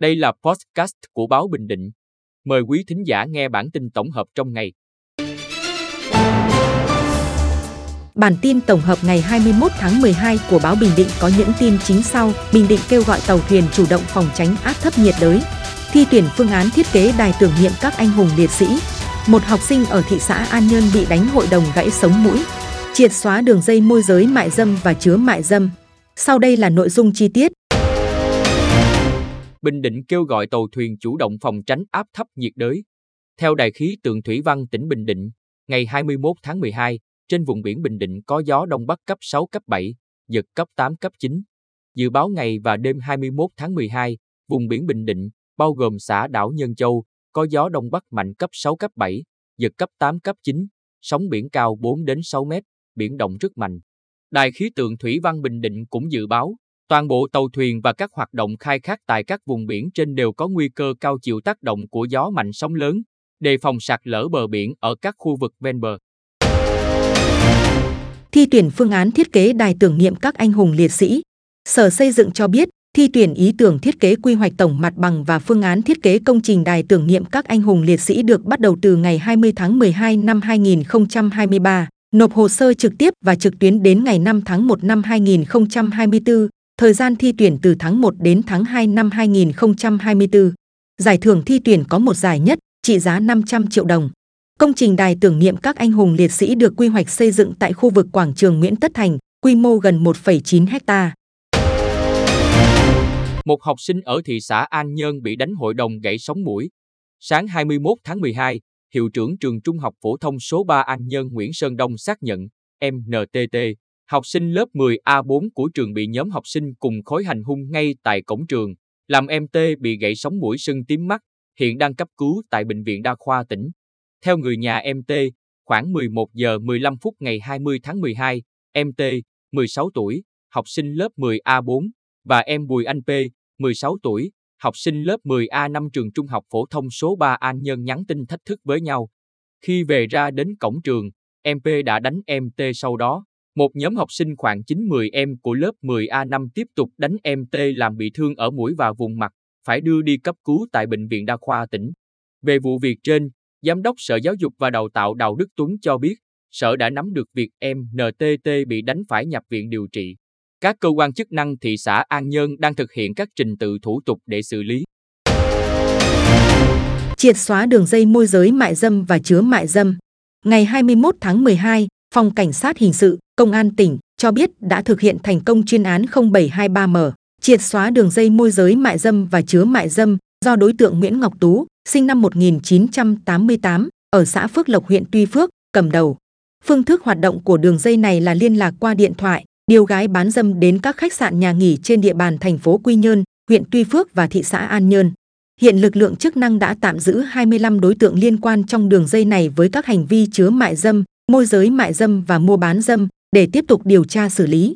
Đây là podcast của báo Bình Định. Mời quý thính giả nghe bản tin tổng hợp trong ngày. Bản tin tổng hợp ngày 21 tháng 12 của báo Bình Định có những tin chính sau. Bình Định kêu gọi tàu thuyền chủ động phòng tránh áp thấp nhiệt đới. Thi tuyển phương án thiết kế đài tưởng niệm các anh hùng liệt sĩ. Một học sinh ở thị xã An Nhơn bị đánh hội đồng gãy sống mũi. Triệt xóa đường dây môi giới mại dâm và chứa mại dâm. Sau đây là nội dung chi tiết. Bình Định kêu gọi tàu thuyền chủ động phòng tránh áp thấp nhiệt đới. Theo Đài khí tượng thủy văn tỉnh Bình Định, ngày 21 tháng 12, trên vùng biển Bình Định có gió đông bắc cấp 6 cấp 7, giật cấp 8 cấp 9. Dự báo ngày và đêm 21 tháng 12, vùng biển Bình Định, bao gồm xã đảo Nhân Châu, có gió đông bắc mạnh cấp 6 cấp 7, giật cấp 8 cấp 9, sóng biển cao 4 đến 6 mét, biển động rất mạnh. Đài khí tượng thủy văn Bình Định cũng dự báo, toàn bộ tàu thuyền và các hoạt động khai thác tại các vùng biển trên đều có nguy cơ cao chịu tác động của gió mạnh sóng lớn, đề phòng sạt lở bờ biển ở các khu vực ven bờ. Thi tuyển phương án thiết kế đài tưởng niệm các anh hùng liệt sĩ. Sở Xây dựng cho biết, thi tuyển ý tưởng thiết kế quy hoạch tổng mặt bằng và phương án thiết kế công trình đài tưởng niệm các anh hùng liệt sĩ được bắt đầu từ ngày 20 tháng 12 năm 2023, nộp hồ sơ trực tiếp và trực tuyến đến ngày 5 tháng 1 năm 2024, thời gian thi tuyển từ tháng 1 đến tháng 2 năm 2024. Giải thưởng thi tuyển có một giải nhất, trị giá 500 triệu đồng. Công trình đài tưởng niệm các anh hùng liệt sĩ được quy hoạch xây dựng tại khu vực quảng trường Nguyễn Tất Thành, quy mô gần 1,9 hecta. Một học sinh ở thị xã An Nhơn bị đánh hội đồng gãy sống mũi. Sáng 21 tháng 12, hiệu trưởng trường trung học phổ thông số 3 An Nhơn Nguyễn Sơn Đông xác nhận, em NTT, học sinh lớp 10A4 của trường bị nhóm học sinh cùng khối hành hung ngay tại cổng trường, làm em T bị gãy sống mũi sưng tím mắt, hiện đang cấp cứu tại Bệnh viện Đa khoa tỉnh. Theo người nhà em T, khoảng 11 giờ 15 phút ngày 20 tháng 12, em T, 16 tuổi, học sinh lớp 10A4, và em Bùi Anh P, 16 tuổi, học sinh lớp 10A5 trường trung học phổ thông số 3 An Nhân nhắn tin thách thức với nhau. Khi về ra đến cổng trường, em P đã đánh em T sau đó. Một nhóm học sinh khoảng 9-10 em của lớp 10A5 tiếp tục đánh em T làm bị thương ở mũi và vùng mặt, phải đưa đi cấp cứu tại Bệnh viện Đa khoa tỉnh. Về vụ việc trên, Giám đốc Sở Giáo dục và Đào tạo Đào Đức Tuấn cho biết, Sở đã nắm được việc em NTT bị đánh phải nhập viện điều trị. Các cơ quan chức năng thị xã An Nhơn đang thực hiện các trình tự thủ tục để xử lý. Triệt xóa đường dây môi giới mại dâm và chứa mại dâm. Ngày 21 tháng 12, Phòng Cảnh sát Hình sự, Công an tỉnh cho biết đã thực hiện thành công chuyên án 0723M, triệt xóa đường dây môi giới mại dâm và chứa mại dâm do đối tượng Nguyễn Ngọc Tú, sinh năm 1988, ở xã Phước Lộc huyện Tuy Phước, cầm đầu. Phương thức hoạt động của đường dây này là liên lạc qua điện thoại, điều gái bán dâm đến các khách sạn nhà nghỉ trên địa bàn thành phố Quy Nhơn, huyện Tuy Phước và thị xã An Nhơn. Hiện lực lượng chức năng đã tạm giữ 25 đối tượng liên quan trong đường dây này với các hành vi chứa mại dâm, môi giới mại dâm và mua bán dâm để tiếp tục điều tra xử lý.